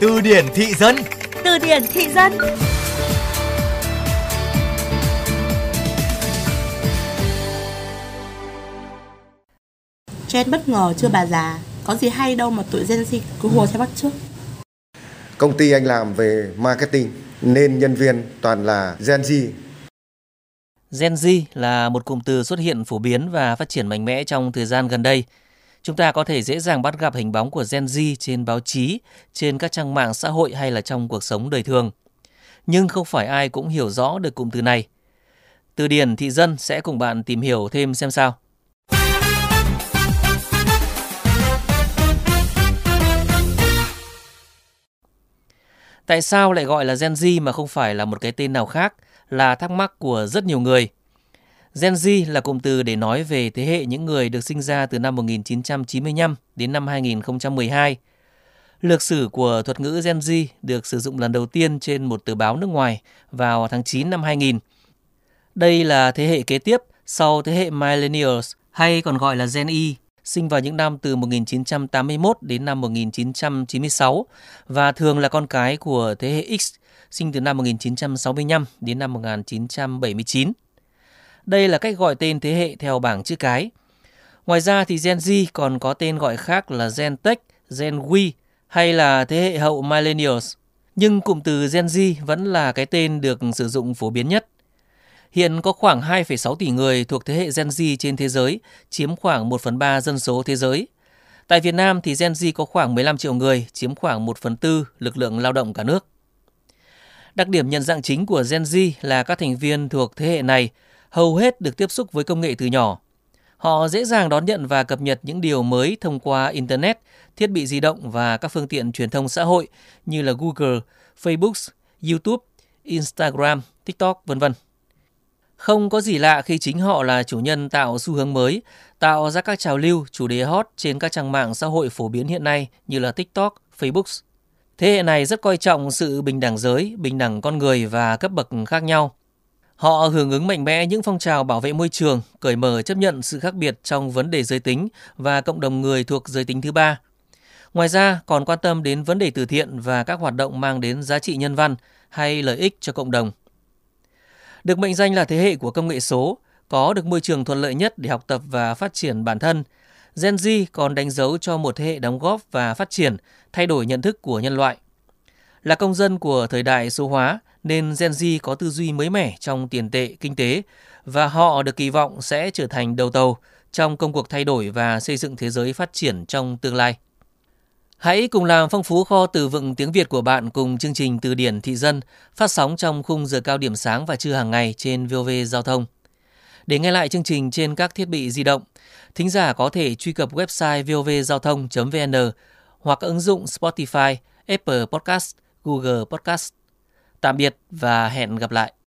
Từ điển thị dân Từ điển thị dân Chết bất ngờ chưa bà già Có gì hay đâu mà tụi Gen Z cứ hùa theo bắt trước Công ty anh làm về marketing nên nhân viên toàn là Gen Z. Gen Z là một cụm từ xuất hiện phổ biến và phát triển mạnh mẽ trong thời gian gần đây. Chúng ta có thể dễ dàng bắt gặp hình bóng của Gen Z trên báo chí, trên các trang mạng xã hội hay là trong cuộc sống đời thường. Nhưng không phải ai cũng hiểu rõ được cụm từ này. Từ điển thị dân sẽ cùng bạn tìm hiểu thêm xem sao. Tại sao lại gọi là Gen Z mà không phải là một cái tên nào khác là thắc mắc của rất nhiều người. Gen Z là cụm từ để nói về thế hệ những người được sinh ra từ năm 1995 đến năm 2012. Lược sử của thuật ngữ Gen Z được sử dụng lần đầu tiên trên một tờ báo nước ngoài vào tháng 9 năm 2000. Đây là thế hệ kế tiếp sau thế hệ Millennials, hay còn gọi là Gen Y, sinh vào những năm từ 1981 đến năm 1996 và thường là con cái của thế hệ X, sinh từ năm 1965 đến năm 1979. Đây là cách gọi tên thế hệ theo bảng chữ cái. Ngoài ra thì Gen Z còn có tên gọi khác là Gen Tech, Gen Y hay là thế hệ hậu Millennials. Nhưng cụm từ Gen Z vẫn là cái tên được sử dụng phổ biến nhất. Hiện có khoảng 2,6 tỷ người thuộc thế hệ Gen Z trên thế giới, chiếm khoảng 1 phần 3 dân số thế giới. Tại Việt Nam thì Gen Z có khoảng 15 triệu người, chiếm khoảng 1 phần 4 lực lượng lao động cả nước. Đặc điểm nhận dạng chính của Gen Z là các thành viên thuộc thế hệ này hầu hết được tiếp xúc với công nghệ từ nhỏ. Họ dễ dàng đón nhận và cập nhật những điều mới thông qua Internet, thiết bị di động và các phương tiện truyền thông xã hội như là Google, Facebook, YouTube, Instagram, TikTok, vân vân. Không có gì lạ khi chính họ là chủ nhân tạo xu hướng mới, tạo ra các trào lưu, chủ đề hot trên các trang mạng xã hội phổ biến hiện nay như là TikTok, Facebook. Thế hệ này rất coi trọng sự bình đẳng giới, bình đẳng con người và cấp bậc khác nhau. Họ hưởng ứng mạnh mẽ những phong trào bảo vệ môi trường, cởi mở chấp nhận sự khác biệt trong vấn đề giới tính và cộng đồng người thuộc giới tính thứ ba. Ngoài ra, còn quan tâm đến vấn đề từ thiện và các hoạt động mang đến giá trị nhân văn hay lợi ích cho cộng đồng. Được mệnh danh là thế hệ của công nghệ số, có được môi trường thuận lợi nhất để học tập và phát triển bản thân, Gen Z còn đánh dấu cho một thế hệ đóng góp và phát triển, thay đổi nhận thức của nhân loại. Là công dân của thời đại số hóa nên Gen Z có tư duy mới mẻ trong tiền tệ, kinh tế và họ được kỳ vọng sẽ trở thành đầu tàu trong công cuộc thay đổi và xây dựng thế giới phát triển trong tương lai. Hãy cùng làm phong phú kho từ vựng tiếng Việt của bạn cùng chương trình Từ điển thị dân phát sóng trong khung giờ cao điểm sáng và trưa hàng ngày trên VOV Giao thông. Để nghe lại chương trình trên các thiết bị di động, thính giả có thể truy cập website vovgiao thông.vn hoặc ứng dụng Spotify, Apple Podcast, Google Podcast. Tạm biệt và hẹn gặp lại.